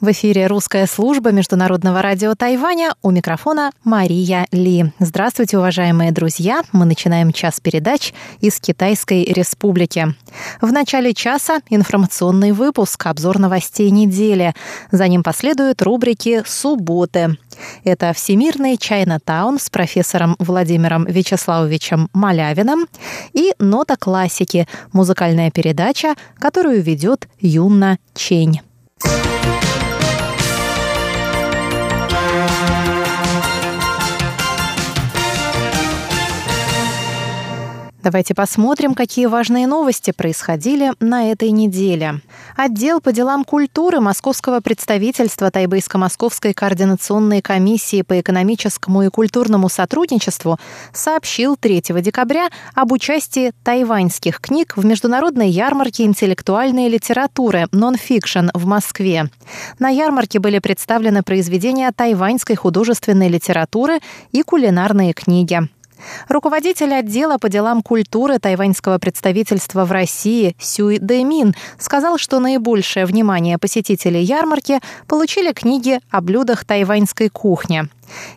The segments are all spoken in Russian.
В эфире русская служба Международного радио Тайваня. У микрофона Мария Ли. Здравствуйте, уважаемые друзья. Мы начинаем час передач из Китайской Республики. В начале часа информационный выпуск, обзор новостей недели. За ним последуют рубрики «Субботы». Это «Всемирный Чайна-таун» с профессором Владимиром Вячеславовичем Малявиным и «Нота классики» – музыкальная передача, которую ведет Юнна Чень. Давайте посмотрим, какие важные новости происходили на этой неделе. Отдел по делам культуры Московского представительства Тайбейско-Московской координационной комиссии по экономическому и культурному сотрудничеству сообщил 3 декабря об участии тайваньских книг в международной ярмарке интеллектуальной литературы «Non/fiction» в Москве. На ярмарке были представлены произведения тайваньской художественной литературы и кулинарные книги. Руководитель отдела по делам культуры тайваньского представительства в России Сюй Дэмин сказал, что наибольшее внимание посетителей ярмарки получили книги о блюдах тайваньской кухни.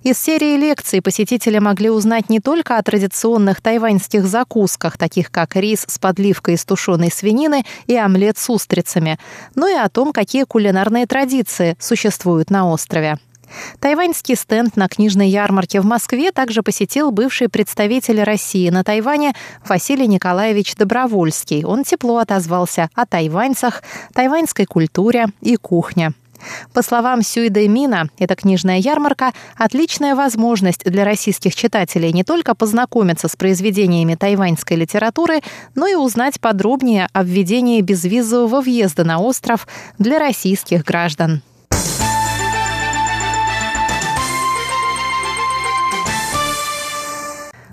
Из серии лекций посетители могли узнать не только о традиционных тайваньских закусках, таких как рис с подливкой из тушеной свинины и омлет с устрицами, но и о том, какие кулинарные традиции существуют на острове. Тайваньский стенд на книжной ярмарке в Москве также посетил бывший представитель России на Тайване Василий Николаевич Добровольский. Он тепло отозвался о тайваньцах, тайваньской культуре и кухне. По словам Сюида Мина, эта книжная ярмарка – отличная возможность для российских читателей не только познакомиться с произведениями тайваньской литературы, но и узнать подробнее о введении безвизового въезда на остров для российских граждан.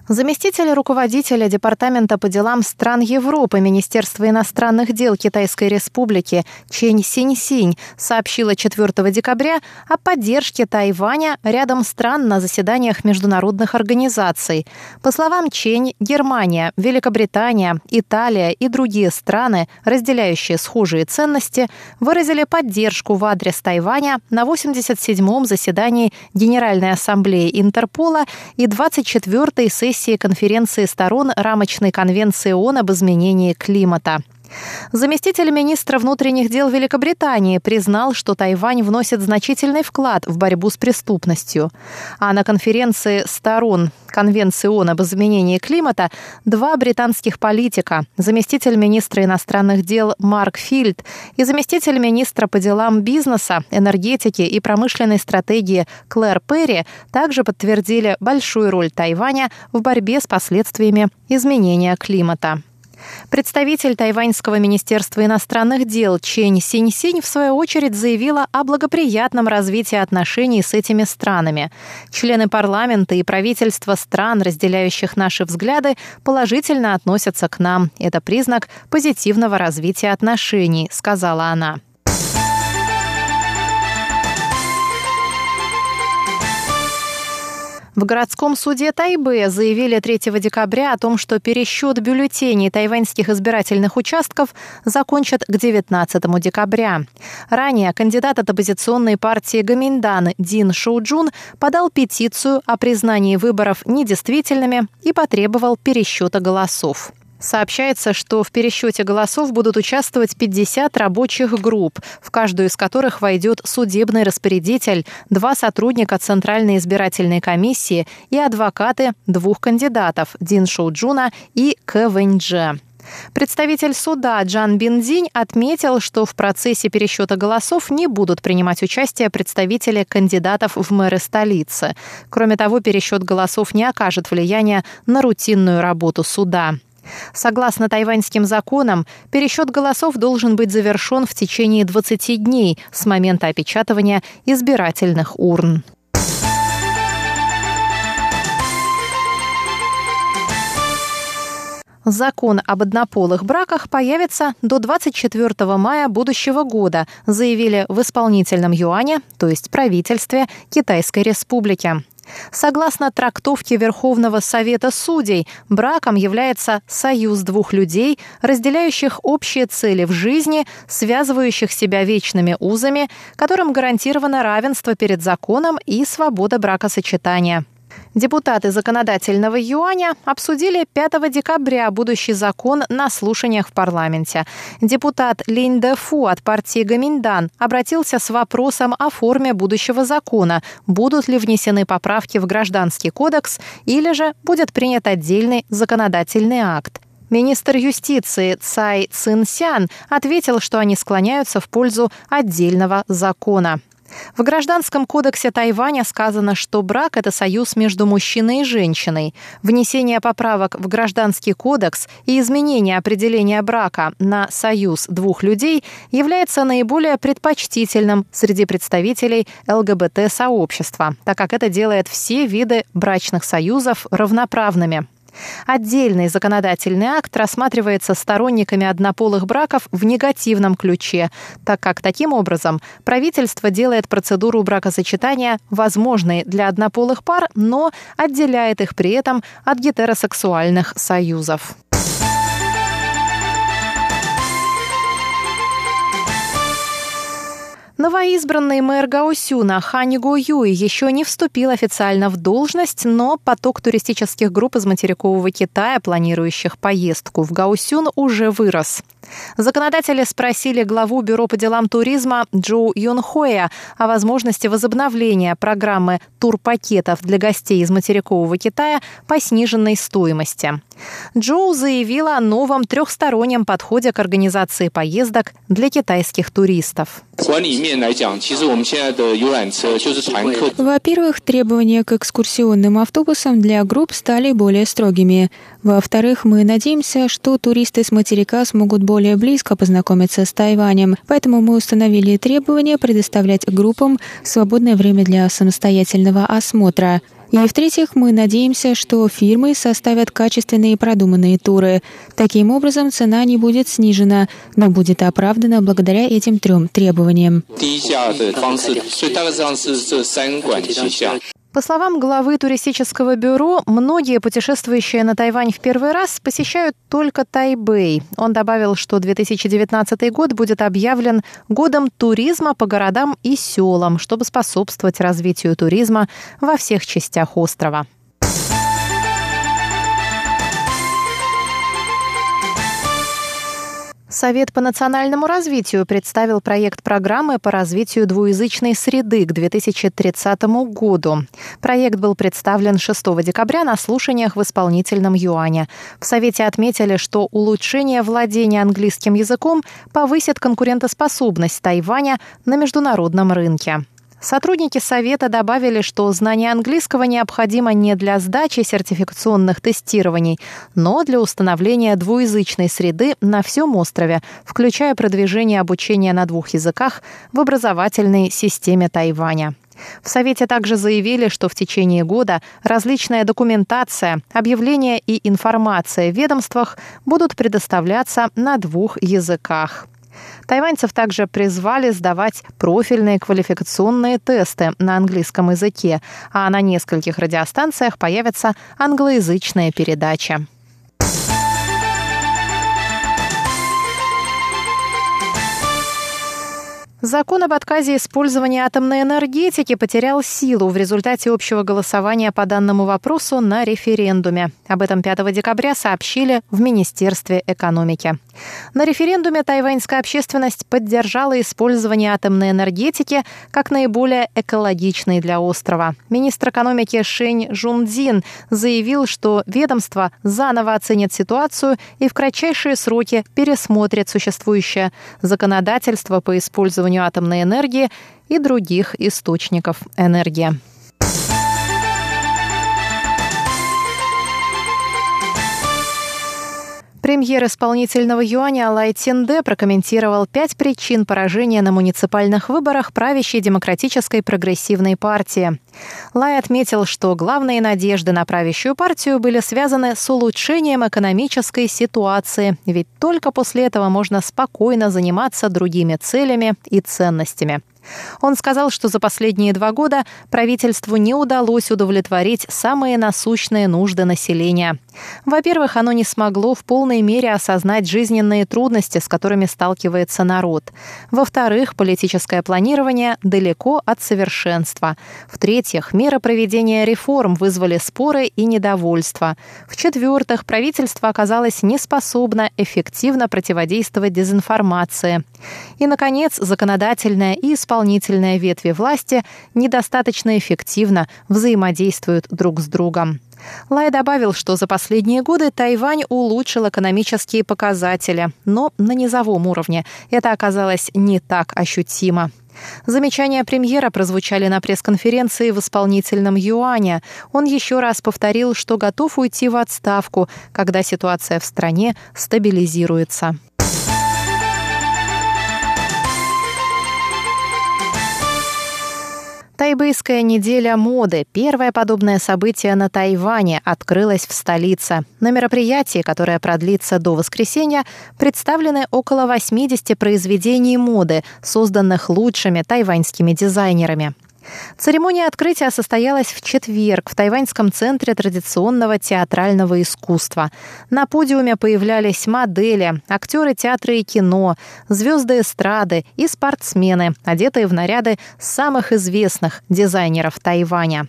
Заместитель руководителя Департамента по делам стран Европы Министерства иностранных дел Китайской Республики Чень Синь-Синь сообщила 4 декабря о поддержке Тайваня рядом стран на заседаниях международных организаций. По словам Чень, Германия, Великобритания, Италия и другие страны, разделяющие схожие ценности, выразили поддержку в адрес Тайваня на 87-м заседании Генеральной Ассамблеи Интерпола и 24-й сессии сессии конференции сторон рамочной конвенции ООН об изменении климата. Заместитель министра внутренних дел Великобритании признал, что Тайвань вносит значительный вклад в борьбу с преступностью. А на конференции сторон Конвенции ООН об изменении климата два британских политика, заместитель министра иностранных дел Марк Фильд и заместитель министра по делам бизнеса, энергетики и промышленной стратегии Клэр Перри также подтвердили большую роль Тайваня в борьбе с последствиями изменения климата. Представитель Тайваньского министерства иностранных дел Чень Синь-Синь в свою очередь заявила о благоприятном развитии отношений с этими странами. Члены парламента и правительства стран, разделяющих наши взгляды, положительно относятся к нам. Это признак позитивного развития отношений, сказала она. В городском суде Тайбе заявили 3 декабря о том, что пересчет бюллетеней тайваньских избирательных участков закончат к 19 декабря. Ранее кандидат от оппозиционной партии Гаминдан Дин Шоуджун подал петицию о признании выборов недействительными и потребовал пересчета голосов. Сообщается, что в пересчете голосов будут участвовать 50 рабочих групп, в каждую из которых войдет судебный распорядитель, два сотрудника Центральной избирательной комиссии и адвокаты двух кандидатов – Дин Шоуджуна и Кэ Вэньдже. Представитель суда Джан Биндинь отметил, что в процессе пересчета голосов не будут принимать участие представители кандидатов в мэры столицы. Кроме того, пересчет голосов не окажет влияния на рутинную работу суда. Согласно тайваньским законам, пересчет голосов должен быть завершен в течение 20 дней с момента опечатывания избирательных урн. Закон об однополых браках появится до 24 мая будущего года, заявили в исполнительном юане, то есть правительстве Китайской Республики. Согласно трактовке Верховного Совета Судей, браком является союз двух людей, разделяющих общие цели в жизни, связывающих себя вечными узами, которым гарантировано равенство перед законом и свобода бракосочетания. Депутаты законодательного юаня обсудили 5 декабря будущий закон на слушаниях в парламенте. Депутат Линь Фу от партии Гаминдан обратился с вопросом о форме будущего закона, будут ли внесены поправки в Гражданский кодекс или же будет принят отдельный законодательный акт. Министр юстиции Цай Цинсян ответил, что они склоняются в пользу отдельного закона. В Гражданском кодексе Тайваня сказано, что брак – это союз между мужчиной и женщиной. Внесение поправок в Гражданский кодекс и изменение определения брака на союз двух людей является наиболее предпочтительным среди представителей ЛГБТ-сообщества, так как это делает все виды брачных союзов равноправными. Отдельный законодательный акт рассматривается сторонниками однополых браков в негативном ключе, так как таким образом правительство делает процедуру бракосочетания возможной для однополых пар, но отделяет их при этом от гетеросексуальных союзов. Новоизбранный мэр Гаусюна Хани Го Юй еще не вступил официально в должность, но поток туристических групп из материкового Китая, планирующих поездку в Гаусюн, уже вырос. Законодатели спросили главу Бюро по делам туризма Джоу Юнхоя о возможности возобновления программы турпакетов для гостей из материкового Китая по сниженной стоимости. Джоу заявила о новом трехстороннем подходе к организации поездок для китайских туристов. Во-первых, требования к экскурсионным автобусам для групп стали более строгими. Во-вторых, мы надеемся, что туристы с материка смогут более близко познакомиться с Тайванем, поэтому мы установили требование предоставлять группам свободное время для самостоятельного осмотра. И в-третьих, мы надеемся, что фирмы составят качественные и продуманные туры. Таким образом, цена не будет снижена, но будет оправдана благодаря этим трем требованиям. По словам главы туристического бюро, многие путешествующие на Тайвань в первый раз посещают только Тайбэй. Он добавил, что 2019 год будет объявлен годом туризма по городам и селам, чтобы способствовать развитию туризма во всех частях острова. Совет по национальному развитию представил проект программы по развитию двуязычной среды к 2030 году. Проект был представлен 6 декабря на слушаниях в исполнительном юане. В Совете отметили, что улучшение владения английским языком повысит конкурентоспособность Тайваня на международном рынке. Сотрудники Совета добавили, что знание английского необходимо не для сдачи сертификационных тестирований, но для установления двуязычной среды на всем острове, включая продвижение обучения на двух языках в образовательной системе Тайваня. В Совете также заявили, что в течение года различная документация, объявления и информация в ведомствах будут предоставляться на двух языках. Тайваньцев также призвали сдавать профильные квалификационные тесты на английском языке, а на нескольких радиостанциях появятся англоязычные передачи. Закон об отказе использования атомной энергетики потерял силу в результате общего голосования по данному вопросу на референдуме. Об этом 5 декабря сообщили в Министерстве экономики. На референдуме тайваньская общественность поддержала использование атомной энергетики как наиболее экологичной для острова. Министр экономики Шень Жундин заявил, что ведомство заново оценит ситуацию и в кратчайшие сроки пересмотрит существующее законодательство по использованию атомной энергии и других источников энергии. Премьер исполнительного юаня Лай Цинде прокомментировал пять причин поражения на муниципальных выборах правящей демократической прогрессивной партии. Лай отметил, что главные надежды на правящую партию были связаны с улучшением экономической ситуации, ведь только после этого можно спокойно заниматься другими целями и ценностями. Он сказал, что за последние два года правительству не удалось удовлетворить самые насущные нужды населения. Во-первых, оно не смогло в полной мере осознать жизненные трудности, с которыми сталкивается народ. Во-вторых, политическое планирование далеко от совершенства. В-третьих, меры проведения реформ вызвали споры и недовольство. В-четвертых, правительство оказалось неспособно эффективно противодействовать дезинформации. И, наконец, законодательная и исполнительная ветви власти недостаточно эффективно взаимодействуют друг с другом. Лай добавил, что за последние годы Тайвань улучшил экономические показатели, но на низовом уровне это оказалось не так ощутимо. Замечания премьера прозвучали на пресс-конференции в исполнительном юане. Он еще раз повторил, что готов уйти в отставку, когда ситуация в стране стабилизируется. Тайбэйская неделя моды, первое подобное событие на Тайване, открылось в столице. На мероприятии, которое продлится до воскресенья, представлены около 80 произведений моды, созданных лучшими тайваньскими дизайнерами. Церемония открытия состоялась в четверг в Тайваньском центре традиционного театрального искусства. На подиуме появлялись модели, актеры театра и кино, звезды эстрады и спортсмены, одетые в наряды самых известных дизайнеров Тайваня.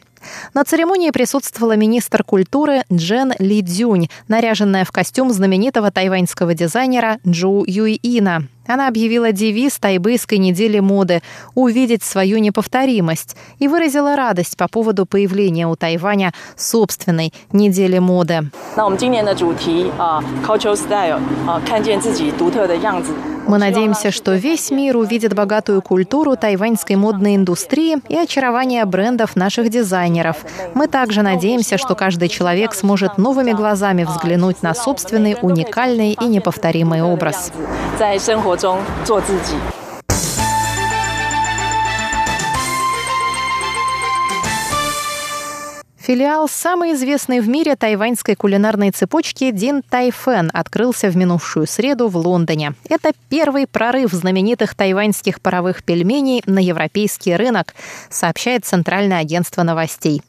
На церемонии присутствовала министр культуры Джен Ли Дзюнь, наряженная в костюм знаменитого тайваньского дизайнера Джу Юйина. Она объявила девиз тайбэйской недели моды «Увидеть свою неповторимость» и выразила радость по поводу появления у Тайваня собственной недели моды. Мы надеемся, что весь мир увидит богатую культуру тайваньской модной индустрии и очарование брендов наших дизайнеров. Мы также надеемся, что каждый человек сможет новыми глазами взглянуть на собственный уникальный и неповторимый образ. 中做自己。 Филиал самой известной в мире тайваньской кулинарной цепочки Дин Тайфен открылся в минувшую среду в Лондоне. Это первый прорыв знаменитых тайваньских паровых пельменей на европейский рынок, сообщает Центральное агентство новостей.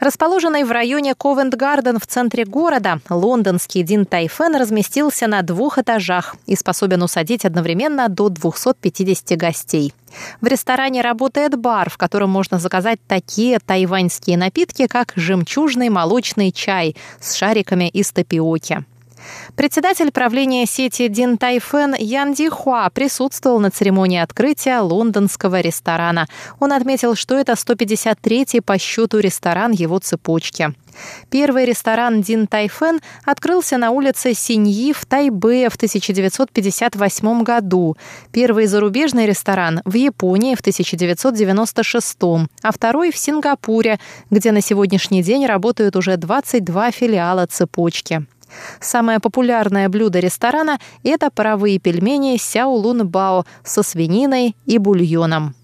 Расположенный в районе Ковент-Гарден в центре города, лондонский Дин Тайфен разместился на двух этажах и способен усадить одновременно до 250 гостей. В ресторане работает бар, в котором можно заказать такие тайваньские напитки, как жемчужный молочный чай с шариками из тапиоки. Председатель правления сети Дин Тайфен Ян Ди Хуа присутствовал на церемонии открытия лондонского ресторана. Он отметил, что это 153-й по счету ресторан его цепочки. Первый ресторан Дин Тайфен открылся на улице Синьи в Тайбэе в 1958 году. Первый зарубежный ресторан в Японии в 1996, а второй в Сингапуре, где на сегодняшний день работают уже 22 филиала цепочки. Самое популярное блюдо ресторана – это паровые пельмени Сяолун Бао со свининой и бульоном.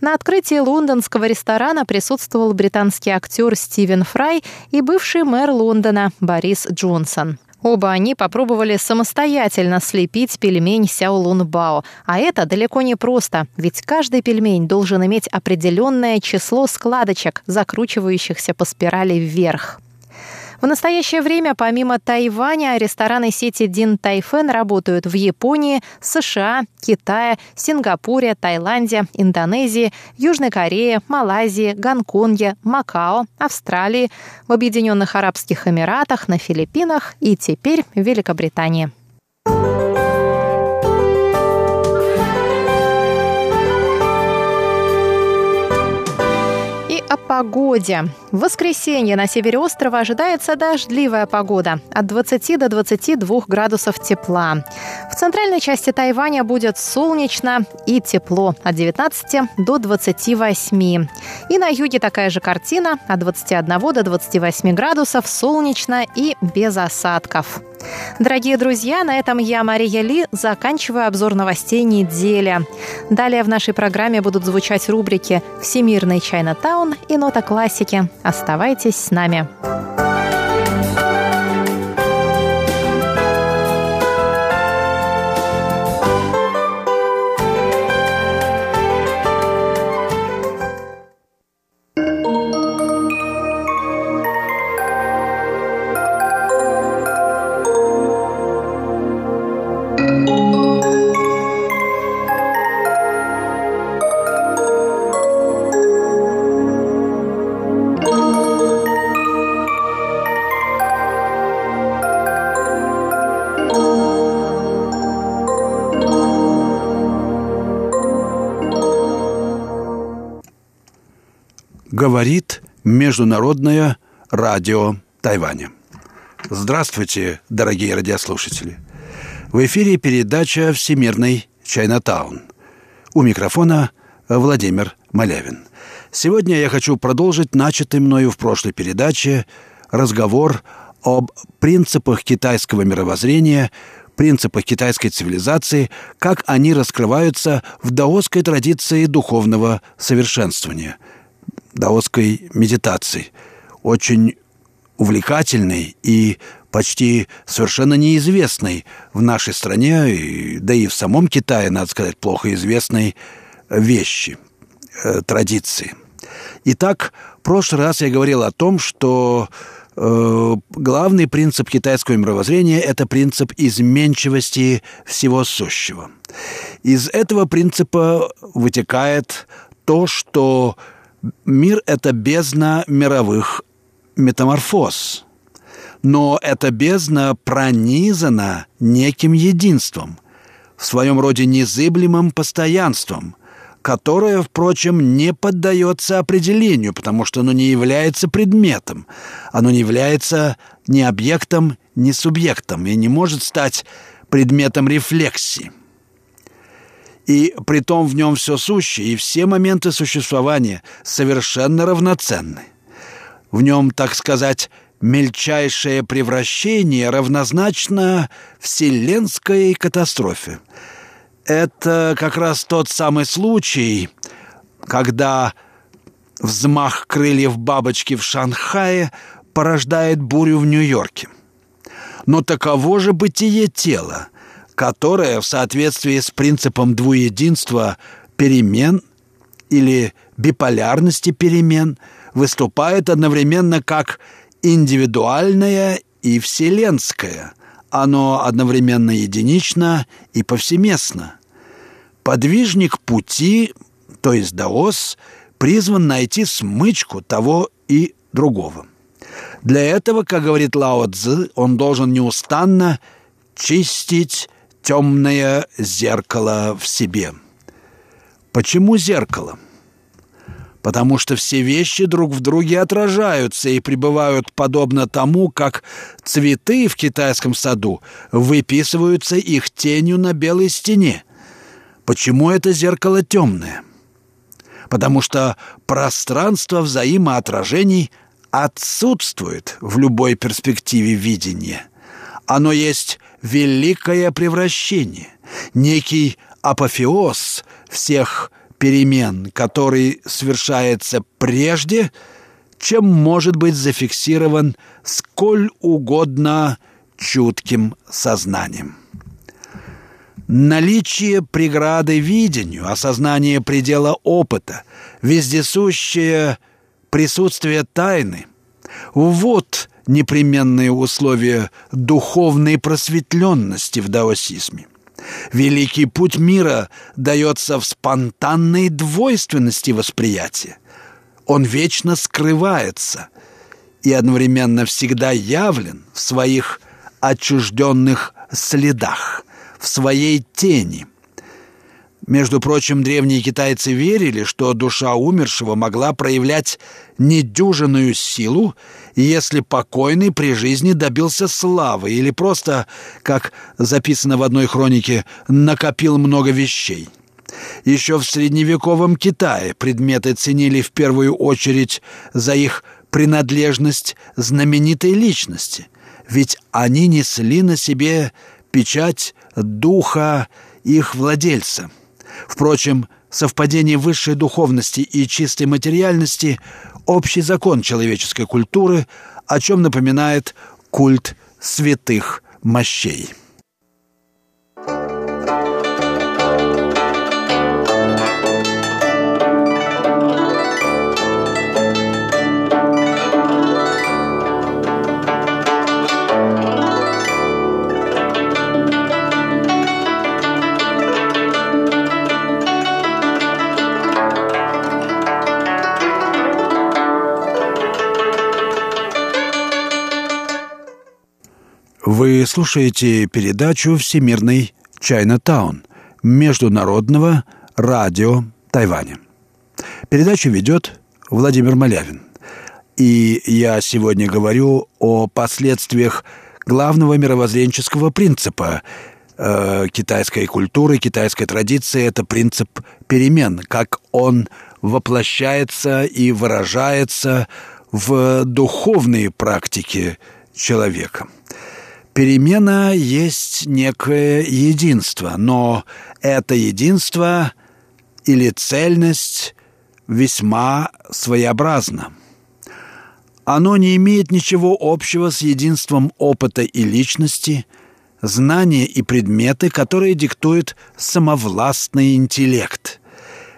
На открытии лондонского ресторана присутствовал британский актер Стивен Фрай и бывший мэр Лондона Борис Джонсон. Оба они попробовали самостоятельно слепить пельмень Сяолун Бао. А это далеко не просто, ведь каждый пельмень должен иметь определенное число складочек, закручивающихся по спирали вверх. В настоящее время помимо Тайваня рестораны сети Дин Тайфен работают в Японии, США, Китае, Сингапуре, Таиланде, Индонезии, Южной Корее, Малайзии, Гонконге, Макао, Австралии, в Объединенных Арабских Эмиратах, на Филиппинах и теперь в Великобритании. О погоде. В воскресенье на севере острова ожидается дождливая погода от 20 до 22 градусов тепла. В центральной части Тайваня будет солнечно и тепло от 19 до 28. И на юге такая же картина от 21 до 28 градусов солнечно и без осадков. Дорогие друзья, на этом я, Мария Ли, заканчиваю обзор новостей недели. Далее в нашей программе будут звучать рубрики «Всемирный Чайнатаун» и «Нота классики». Оставайтесь с нами. Говорит Международное радио Тайваня. Здравствуйте, дорогие радиослушатели. В эфире передача «Всемирный Чайнатаун». У микрофона Владимир Малявин. Сегодня я хочу продолжить начатый мною в прошлой передаче разговор об принципах китайского мировоззрения, принципах китайской цивилизации, как они раскрываются в даосской традиции духовного совершенствования – даосской медитации. Очень увлекательной и почти совершенно неизвестной в нашей стране, да и в самом Китае, надо сказать, плохо известной вещи, э, традиции. Итак, в прошлый раз я говорил о том, что э, главный принцип китайского мировоззрения – это принцип изменчивости всего сущего. Из этого принципа вытекает то, что Мир — это бездна мировых метаморфоз. Но эта бездна пронизана неким единством, в своем роде незыблемым постоянством, которое, впрочем, не поддается определению, потому что оно не является предметом, оно не является ни объектом, ни субъектом и не может стать предметом рефлексии – и при том в нем все сущее, и все моменты существования совершенно равноценны. В нем, так сказать, мельчайшее превращение равнозначно вселенской катастрофе. Это как раз тот самый случай, когда взмах крыльев бабочки в Шанхае порождает бурю в Нью-Йорке. Но таково же бытие тела – которая в соответствии с принципом двуединства перемен или биполярности перемен выступает одновременно как индивидуальное и вселенское. Оно одновременно единично и повсеместно. Подвижник пути, то есть даос, призван найти смычку того и другого. Для этого, как говорит Лао Цзы, он должен неустанно чистить темное зеркало в себе. Почему зеркало? Потому что все вещи друг в друге отражаются и пребывают подобно тому, как цветы в китайском саду выписываются их тенью на белой стене. Почему это зеркало темное? Потому что пространство взаимоотражений отсутствует в любой перспективе видения. Оно есть великое превращение, некий апофеоз всех перемен, который совершается прежде, чем может быть зафиксирован сколь угодно чутким сознанием. Наличие преграды видению, осознание предела опыта, вездесущее присутствие тайны – вот непременные условия духовной просветленности в даосизме. Великий путь мира дается в спонтанной двойственности восприятия. Он вечно скрывается и одновременно всегда явлен в своих отчужденных следах, в своей тени – между прочим, древние китайцы верили, что душа умершего могла проявлять недюжинную силу, если покойный при жизни добился славы или просто, как записано в одной хронике, накопил много вещей. Еще в средневековом Китае предметы ценили в первую очередь за их принадлежность знаменитой личности. ведь они несли на себе печать духа их владельца. Впрочем, совпадение высшей духовности и чистой материальности – общий закон человеческой культуры, о чем напоминает культ святых мощей. Вы слушаете передачу «Всемирный Чайна-таун» Международного радио Тайваня. Передачу ведет Владимир Малявин. И я сегодня говорю о последствиях главного мировоззренческого принципа э, китайской культуры, китайской традиции. Это принцип перемен, как он воплощается и выражается в духовные практики человека – Перемена есть некое единство, но это единство или цельность весьма своеобразно. Оно не имеет ничего общего с единством опыта и личности, знания и предметы, которые диктует самовластный интеллект.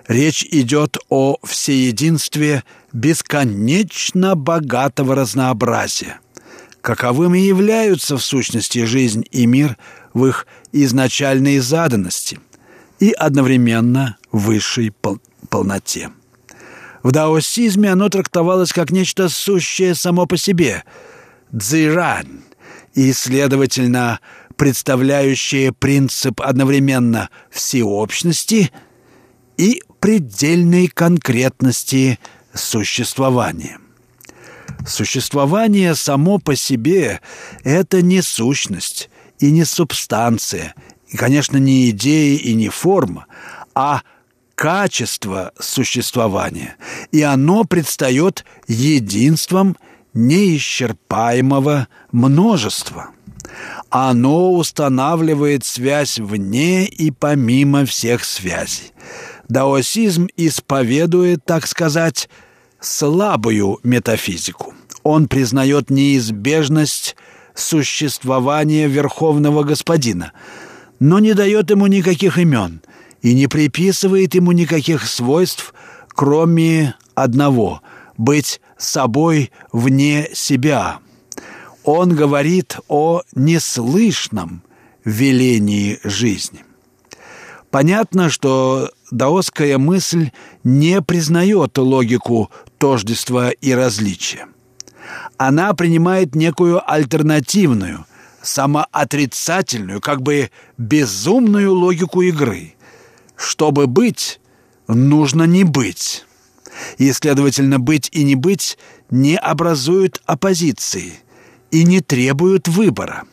Речь идет о всеединстве бесконечно богатого разнообразия – каковым и являются в сущности жизнь и мир в их изначальной заданности и одновременно высшей пол полноте. В даосизме оно трактовалось как нечто сущее само по себе – дзирань, и, следовательно, представляющее принцип одновременно всеобщности и предельной конкретности существования. Существование само по себе – это не сущность и не субстанция, и, конечно, не идея и не форма, а качество существования, и оно предстает единством неисчерпаемого множества. Оно устанавливает связь вне и помимо всех связей. Даосизм исповедует, так сказать, слабую метафизику. Он признает неизбежность существования Верховного Господина, но не дает ему никаких имен и не приписывает ему никаких свойств, кроме одного – быть собой вне себя. Он говорит о неслышном велении жизни. Понятно, что даосская мысль не признает логику тождества и различия. Она принимает некую альтернативную, самоотрицательную, как бы безумную логику игры. Чтобы быть, нужно не быть. И, следовательно, быть и не быть не образуют оппозиции и не требуют выбора.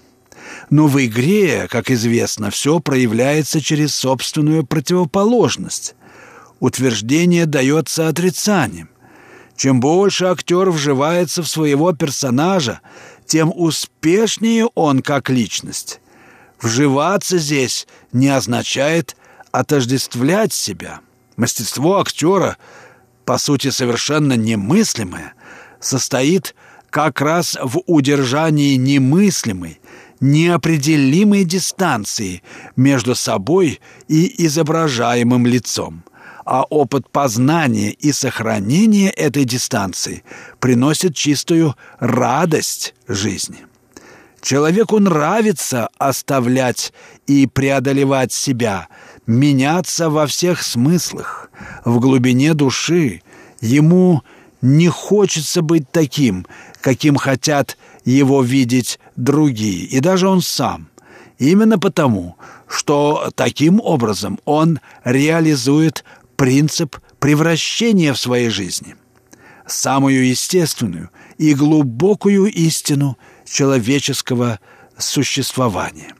Но в игре, как известно, все проявляется через собственную противоположность. Утверждение дается отрицанием. Чем больше актер вживается в своего персонажа, тем успешнее он как личность. Вживаться здесь не означает отождествлять себя. Мастерство актера, по сути совершенно немыслимое, состоит как раз в удержании немыслимой, неопределимой дистанции между собой и изображаемым лицом а опыт познания и сохранения этой дистанции приносит чистую радость жизни. Человеку нравится оставлять и преодолевать себя, меняться во всех смыслах. В глубине души ему не хочется быть таким, каким хотят его видеть другие, и даже он сам. Именно потому, что таким образом он реализует принцип превращения в своей жизни, самую естественную и глубокую истину человеческого существования.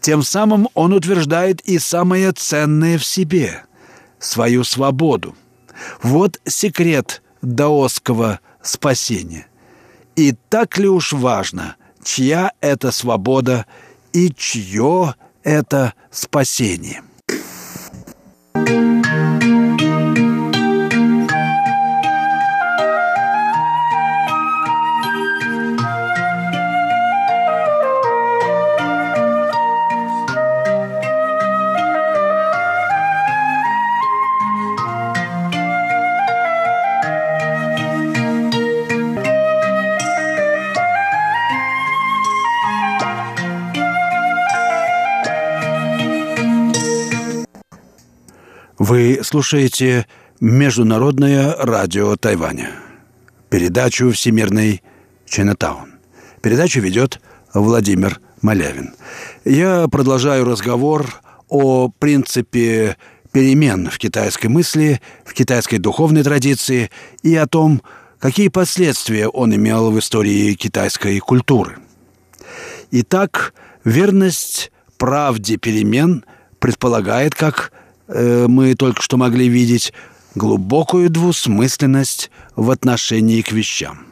Тем самым он утверждает и самое ценное в себе – свою свободу. Вот секрет даосского спасения. И так ли уж важно чья это свобода и чье это спасение. Слушаете Международное радио Тайваня. Передачу «Всемирный Чайнатаун». Передачу ведет Владимир Малявин. Я продолжаю разговор о принципе перемен в китайской мысли, в китайской духовной традиции и о том, какие последствия он имел в истории китайской культуры. Итак, верность правде перемен предполагает как Э, мы только что могли видеть глубокую двусмысленность в отношении к вещам.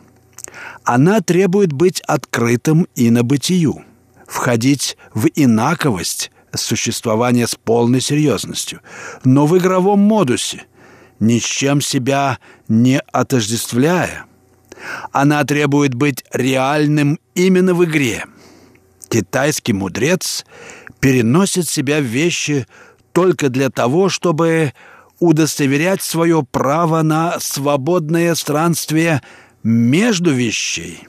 Она требует быть открытым и на бытию, входить в инаковость существования с полной серьезностью, но в игровом модусе, ни с чем себя не отождествляя. Она требует быть реальным именно в игре. Китайский мудрец переносит себя в вещи только для того, чтобы удостоверять свое право на свободное странствие между вещей.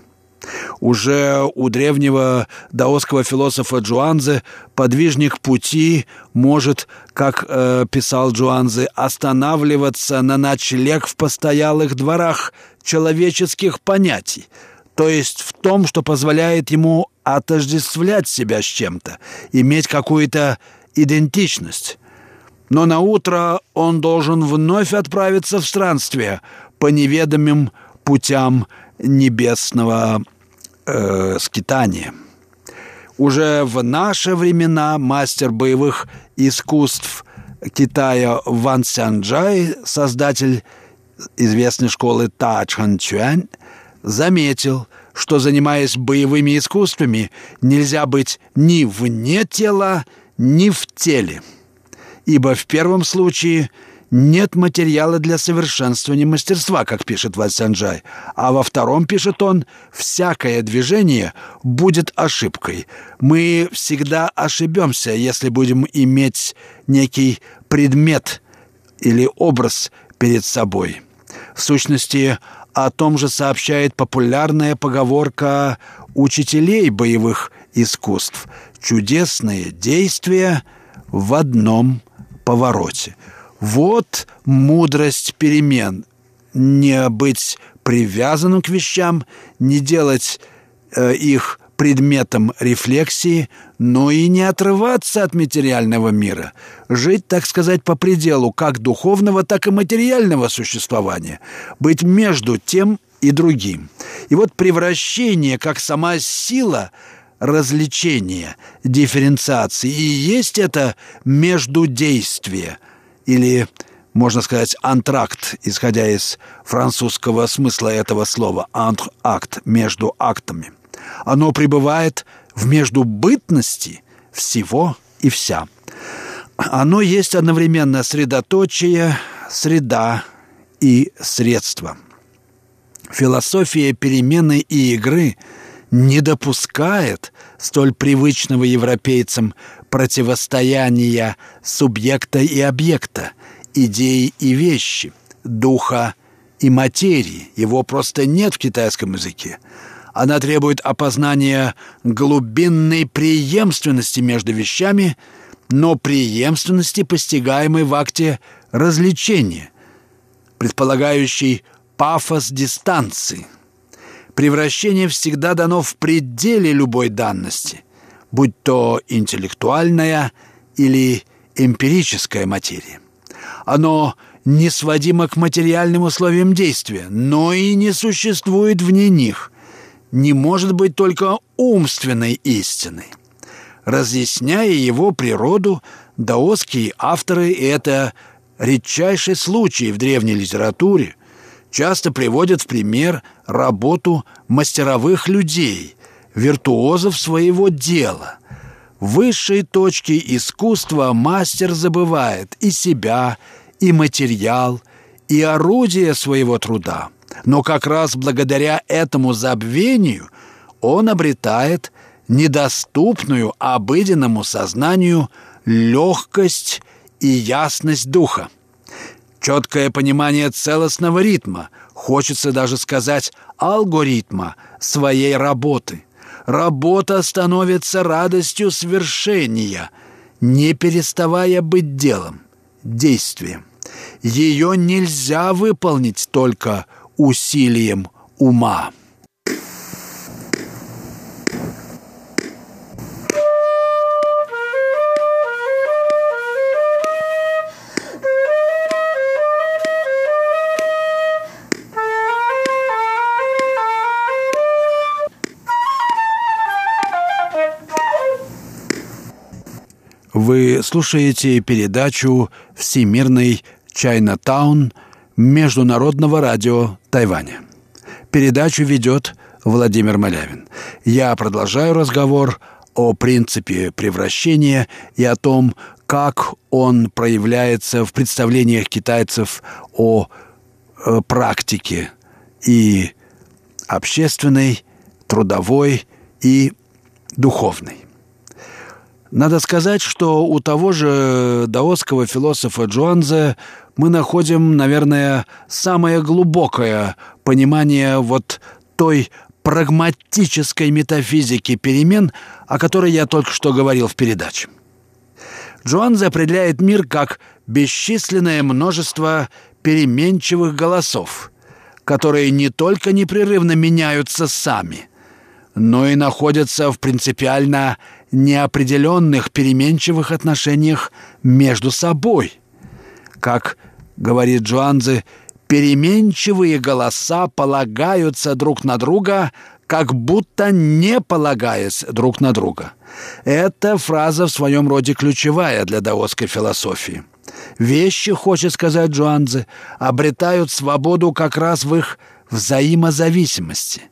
Уже у древнего даосского философа Джуанзе подвижник пути может, как э, писал Джуанзе, останавливаться на ночлег в постоялых дворах человеческих понятий, то есть в том, что позволяет ему отождествлять себя с чем-то, иметь какую-то идентичность. Но на утро он должен вновь отправиться в странствие по неведомым путям небесного э, скитания. Уже в наши времена мастер боевых искусств Китая Ван Сянджай, создатель известной школы Та Чхан Чуань, заметил, что, занимаясь боевыми искусствами, нельзя быть ни вне тела, ни в теле. Ибо в первом случае нет материала для совершенствования мастерства, как пишет Вальсанджай, а во втором, пишет он, всякое движение будет ошибкой. Мы всегда ошибемся, если будем иметь некий предмет или образ перед собой. В сущности, о том же сообщает популярная поговорка учителей боевых искусств чудесные действия в одном повороте. Вот мудрость перемен. Не быть привязанным к вещам, не делать э, их предметом рефлексии, но и не отрываться от материального мира. Жить, так сказать, по пределу как духовного, так и материального существования. Быть между тем и другим. И вот превращение, как сама сила – развлечения, дифференциации. И есть это междудействие или, можно сказать, антракт, исходя из французского смысла этого слова, антракт, между актами. Оно пребывает в междубытности всего и вся. Оно есть одновременно средоточие, среда и средство. Философия перемены и игры – не допускает столь привычного европейцам противостояния субъекта и объекта, идеи и вещи, духа и материи. Его просто нет в китайском языке. Она требует опознания глубинной преемственности между вещами, но преемственности, постигаемой в акте развлечения, предполагающей пафос дистанции – Превращение всегда дано в пределе любой данности, будь то интеллектуальная или эмпирическая материя. Оно не сводимо к материальным условиям действия, но и не существует вне них, не может быть только умственной истиной. Разъясняя его природу, даосские авторы, это редчайший случай в древней литературе, часто приводят в пример работу мастеровых людей, виртуозов своего дела. В высшей точке искусства мастер забывает и себя, и материал, и орудие своего труда. Но как раз благодаря этому забвению он обретает недоступную обыденному сознанию легкость и ясность духа. Четкое понимание целостного ритма, хочется даже сказать алгоритма своей работы. Работа становится радостью свершения, не переставая быть делом, действием. Ее нельзя выполнить только усилием ума. Слушаете передачу «Всемирный Чайнатаун» Международного радио Тайваня. Передачу ведет Владимир Малявин. Я продолжаю разговор о принципе превращения и о том, как он проявляется в представлениях китайцев о э, практике и общественной, трудовой и духовной. Надо сказать, что у того же даосского философа Джуанзе мы находим, наверное, самое глубокое понимание вот той прагматической метафизики перемен, о которой я только что говорил в передаче. Джуанзе определяет мир как бесчисленное множество переменчивых голосов, которые не только непрерывно меняются сами, но и находятся в принципиально неопределенных переменчивых отношениях между собой. Как говорит Джуанзе, переменчивые голоса полагаются друг на друга, как будто не полагаясь друг на друга. Эта фраза в своем роде ключевая для даосской философии. Вещи, хочет сказать Джуанзе, обретают свободу как раз в их взаимозависимости,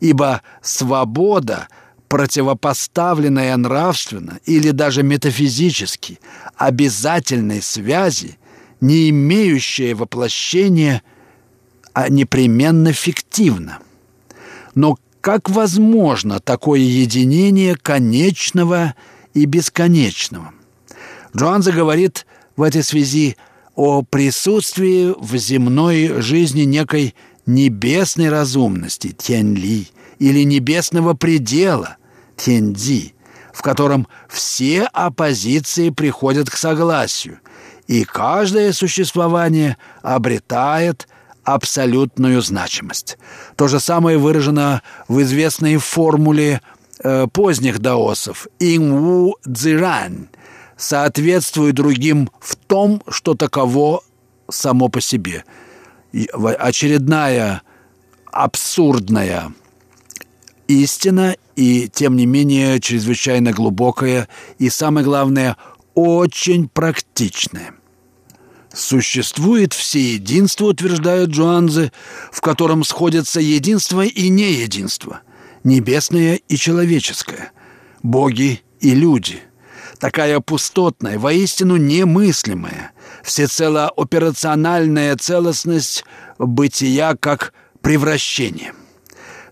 ибо свобода – противопоставленная нравственно или даже метафизически обязательной связи, не имеющая воплощения, а непременно фиктивна. Но как возможно такое единение конечного и бесконечного? Джоанза говорит в этой связи о присутствии в земной жизни некой небесной разумности, тянь-ли, или небесного предела, Тенди, в котором все оппозиции приходят к согласию, и каждое существование обретает абсолютную значимость. То же самое выражено в известной формуле э, поздних даосов «инву цзирань» соответствует другим в том, что таково само по себе. Очередная абсурдная истина и, тем не менее, чрезвычайно глубокая и, самое главное, очень практичная. Существует всеединство, утверждает Джуанзе, в котором сходятся единство и неединство, небесное и человеческое, боги и люди. Такая пустотная, воистину немыслимая, всецело операциональная целостность бытия как превращение –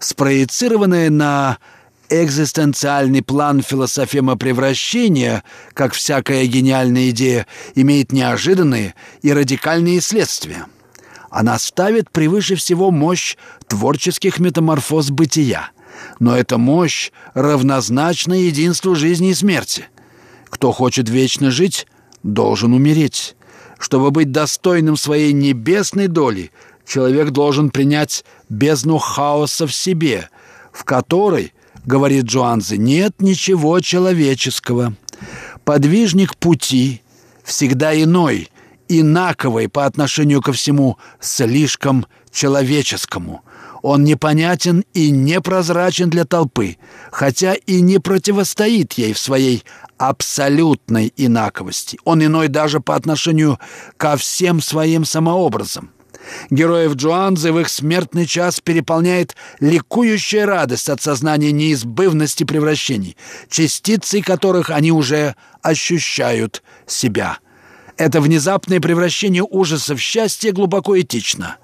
спроецированная на экзистенциальный план философема превращения, как всякая гениальная идея, имеет неожиданные и радикальные следствия. Она ставит превыше всего мощь творческих метаморфоз бытия. Но эта мощь равнозначна единству жизни и смерти. Кто хочет вечно жить, должен умереть. Чтобы быть достойным своей небесной доли, человек должен принять бездну хаоса в себе, в которой, говорит Джоанзе, нет ничего человеческого. Подвижник пути всегда иной, инаковый по отношению ко всему слишком человеческому. Он непонятен и непрозрачен для толпы, хотя и не противостоит ей в своей абсолютной инаковости. Он иной даже по отношению ко всем своим самообразам. Героев Джуанзы в их смертный час переполняет ликующая радость от сознания неизбывности превращений, частицей которых они уже ощущают себя. Это внезапное превращение ужаса в счастье глубоко этично.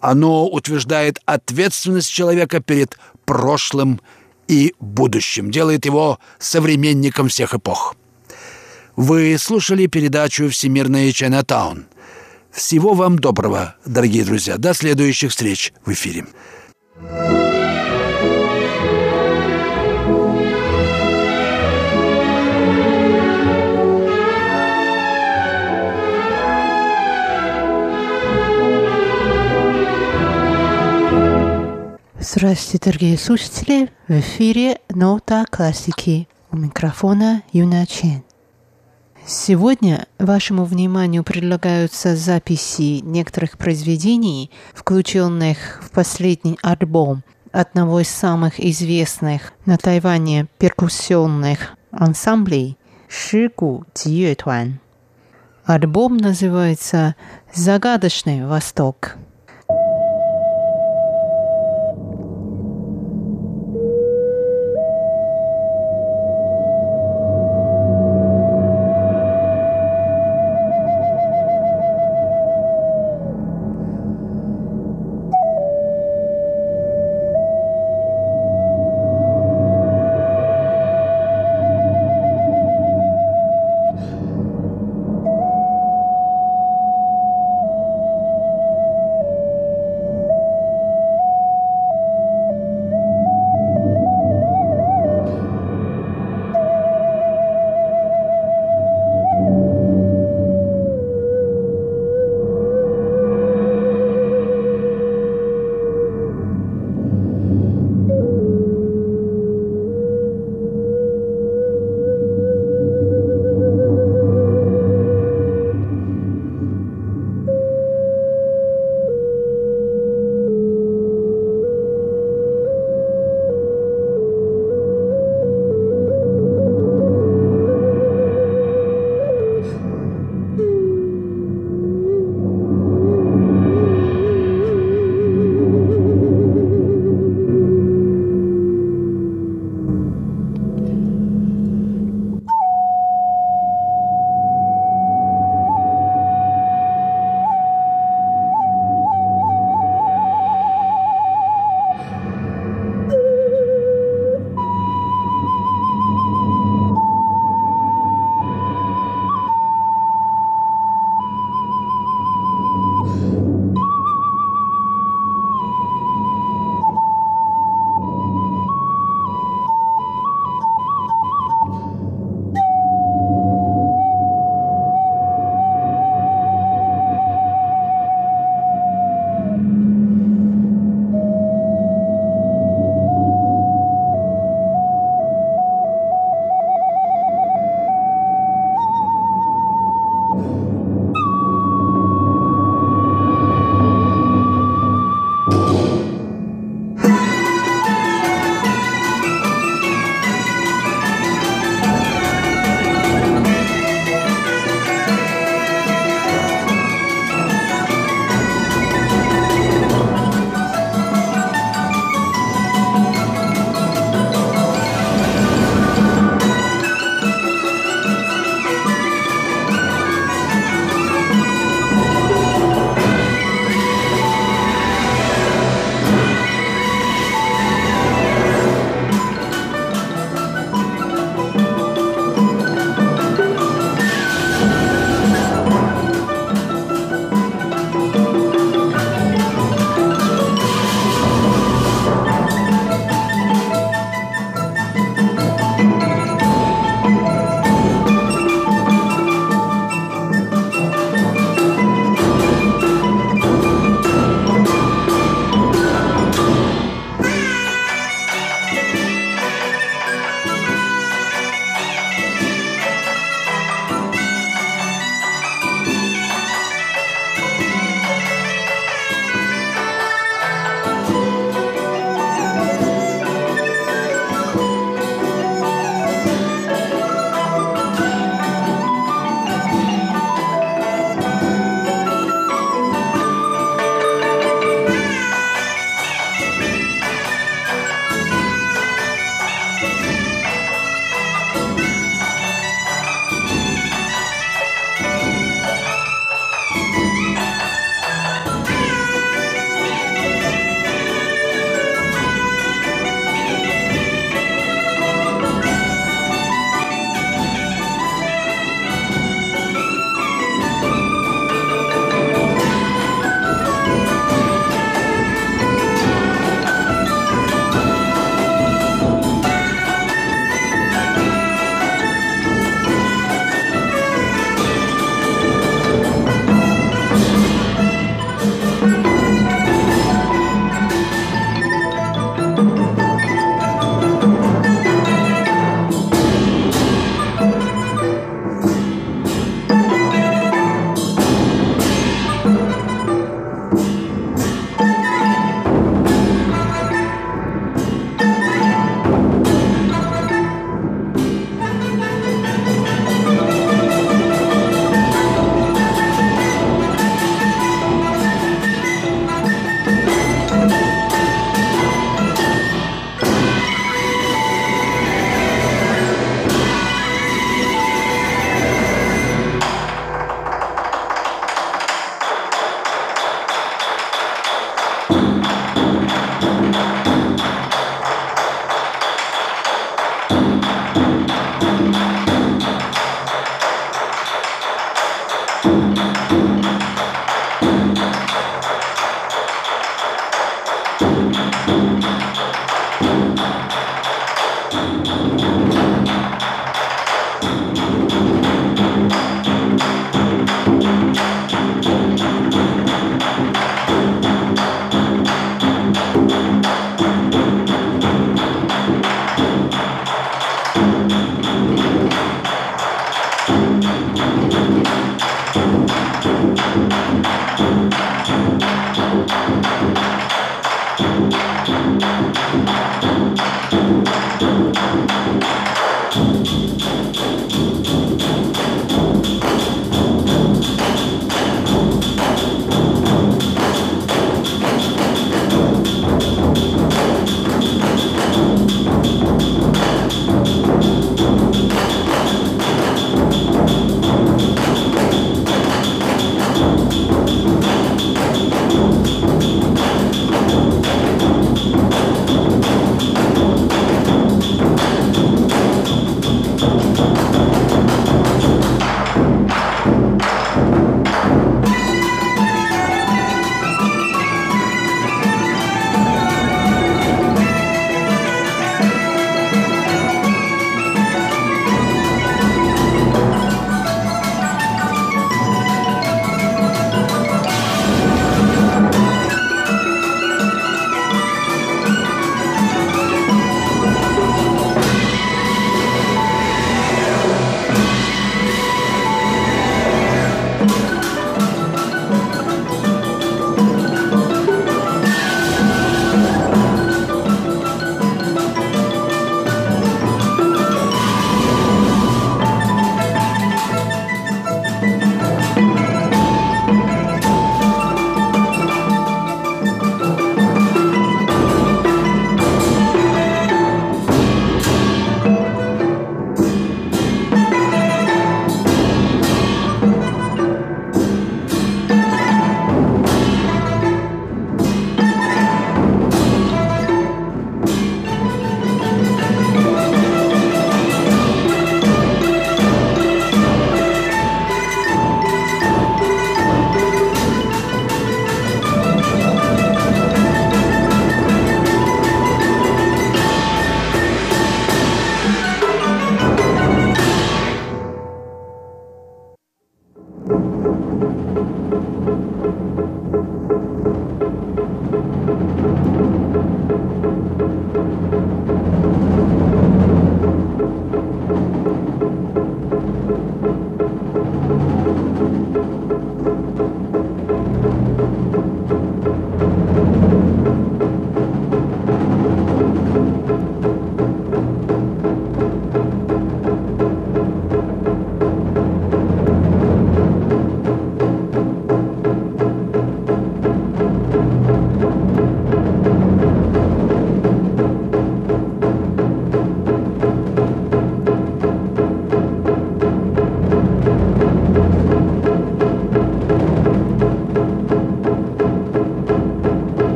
Оно утверждает ответственность человека перед прошлым и будущим, делает его современником всех эпох. Вы слушали передачу «Всемирная Чайнатаун». Всего вам доброго, дорогие друзья. До следующих встреч в эфире. Здравствуйте, дорогие слушатели! В эфире «Нота классики». У микрофона Юна Чен. Сегодня вашему вниманию предлагаются записи некоторых произведений, включенных в последний альбом одного из самых известных на Тайване перкуссионных ансамблей Шигу Цюэтуан. Альбом называется «Загадочный Восток».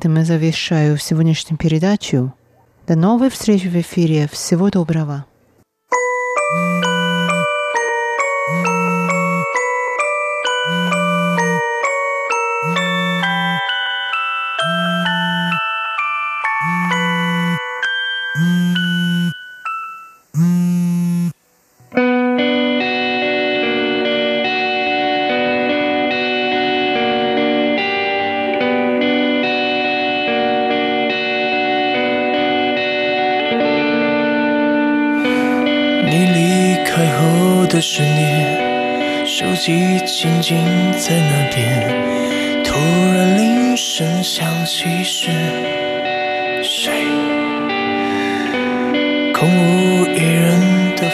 Этом я завершаю сегодняшнюю передачу. До новой встречи в эфире. Всего доброго.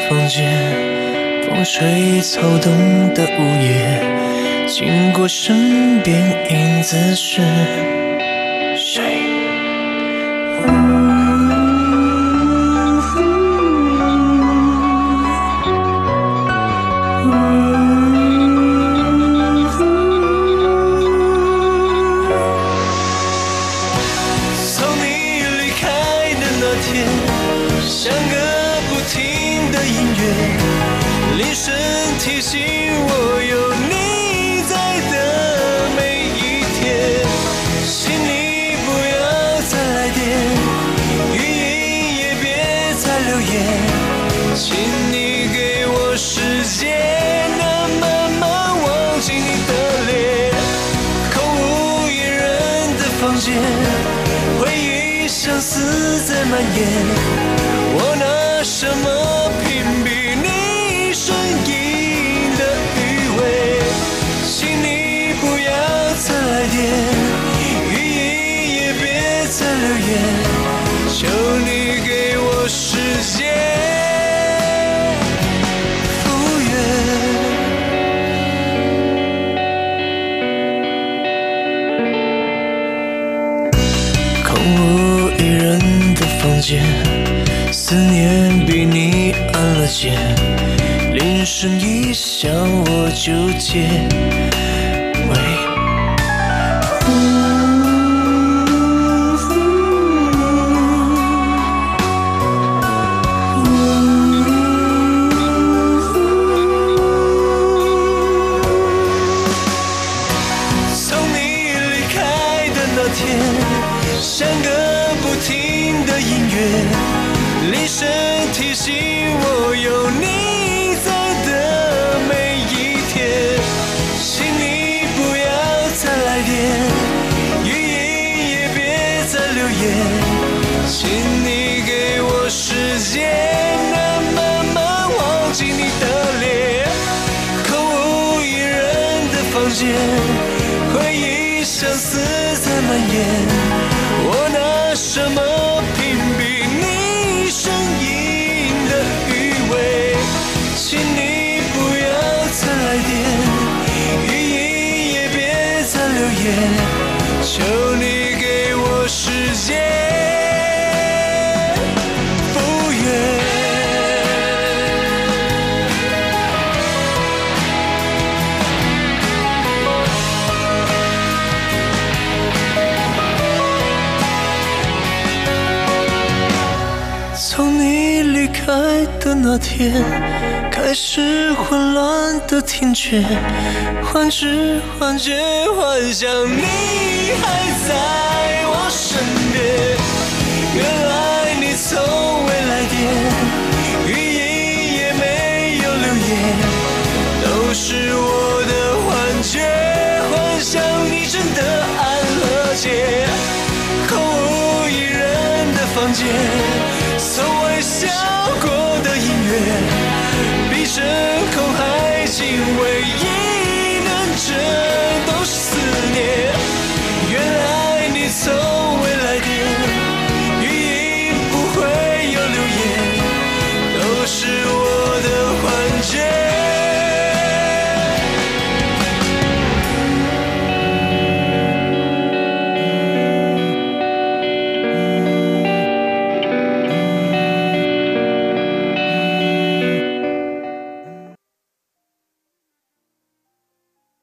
房间风吹草动的午夜，经过身边影子是。相思在蔓延我拿什么那天开始混乱的听觉，幻知幻觉幻想你还在我身边，原来你从未来电，语音也没有留言，都是我的幻觉，幻想你真的安了街，空无一人的房间，从未笑过的夜。月比深空还紧为一